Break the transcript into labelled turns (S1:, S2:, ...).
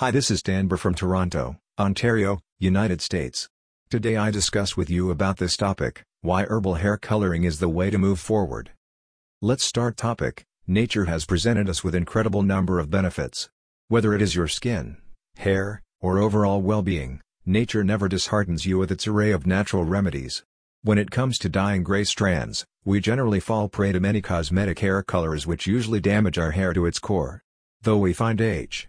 S1: Hi this is Danber from Toronto, Ontario, United States. Today I discuss with you about this topic, why herbal hair coloring is the way to move forward. Let's start topic, nature has presented us with incredible number of benefits. Whether it is your skin, hair, or overall well-being, nature never disheartens you with its array of natural remedies. When it comes to dyeing gray strands, we generally fall prey to many cosmetic hair colors which usually damage our hair to its core. Though we find age.